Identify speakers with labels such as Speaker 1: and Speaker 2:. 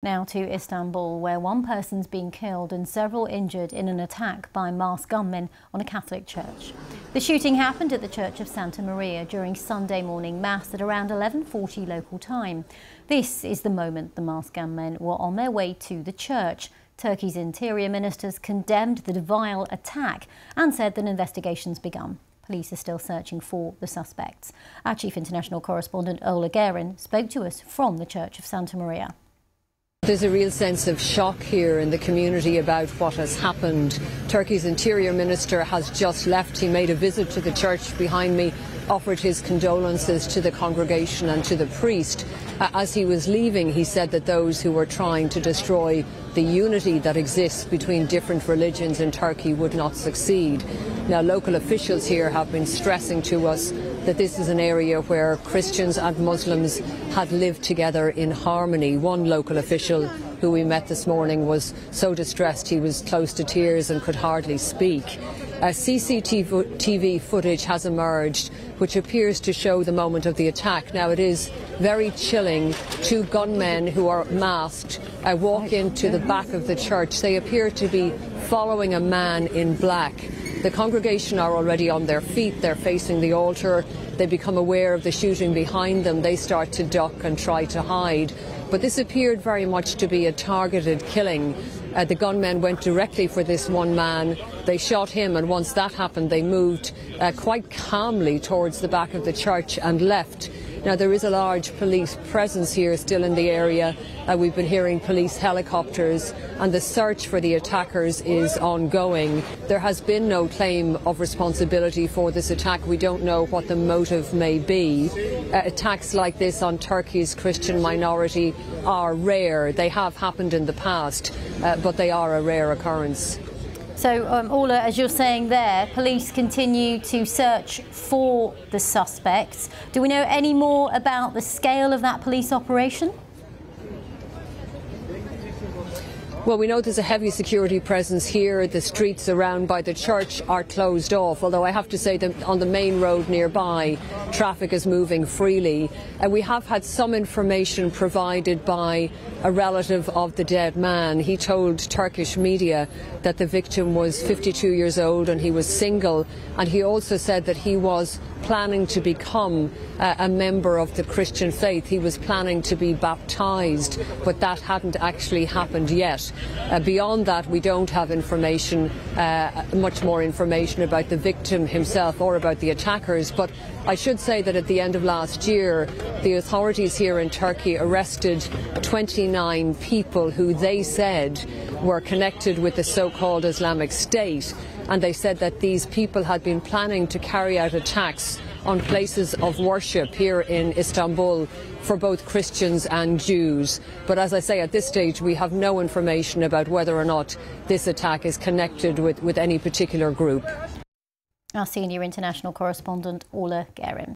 Speaker 1: Now to Istanbul, where one person's been killed and several injured in an attack by masked gunmen on a Catholic church. The shooting happened at the Church of Santa Maria during Sunday morning Mass at around 11.40 local time. This is the moment the masked gunmen were on their way to the church. Turkey's interior ministers condemned the vile attack and said that investigations begun. Police are still searching for the suspects. Our chief international correspondent Orla Guerin spoke to us from the Church of Santa Maria.
Speaker 2: There's a real sense of shock here in the community about what has happened. Turkey's interior minister has just left. He made a visit to the church behind me, offered his condolences to the congregation and to the priest. Uh, as he was leaving, he said that those who were trying to destroy the unity that exists between different religions in Turkey would not succeed. Now, local officials here have been stressing to us that this is an area where Christians and Muslims had lived together in harmony. One local official who we met this morning was so distressed he was close to tears and could hardly speak. A CCTV footage has emerged which appears to show the moment of the attack. Now it is very chilling. Two gunmen who are masked uh, walk into the back of the church. They appear to be following a man in black. The congregation are already on their feet, they're facing the altar, they become aware of the shooting behind them, they start to duck and try to hide. But this appeared very much to be a targeted killing. Uh, the gunmen went directly for this one man. They shot him, and once that happened, they moved uh, quite calmly towards the back of the church and left. Now, there is a large police presence here still in the area. Uh, we've been hearing police helicopters, and the search for the attackers is ongoing. There has been no claim of responsibility for this attack. We don't know what the motive may be. Uh, attacks like this on Turkey's Christian minority are rare. They have happened in the past, uh, but they are a rare occurrence.
Speaker 1: So, um, as you're saying there, police continue to search for the suspects. Do we know any more about the scale of that police operation?
Speaker 2: Well, we know there's a heavy security presence here. The streets around by the church are closed off, although I have to say that on the main road nearby, traffic is moving freely. And we have had some information provided by a relative of the dead man. He told Turkish media that the victim was 52 years old and he was single. And he also said that he was planning to become uh, a member of the Christian faith. He was planning to be baptized, but that hadn't actually happened yet. Uh, beyond that, we don't have information, uh, much more information about the victim himself or about the attackers. But I should say that at the end of last year, the authorities here in Turkey arrested 29 people who they said were connected with the so-called Islamic State. And they said that these people had been planning to carry out attacks on places of worship here in Istanbul for both Christians and Jews. But as I say, at this stage, we have no information about whether or not this attack is connected with, with any particular group.
Speaker 1: Our senior international correspondent, Orla Guerin.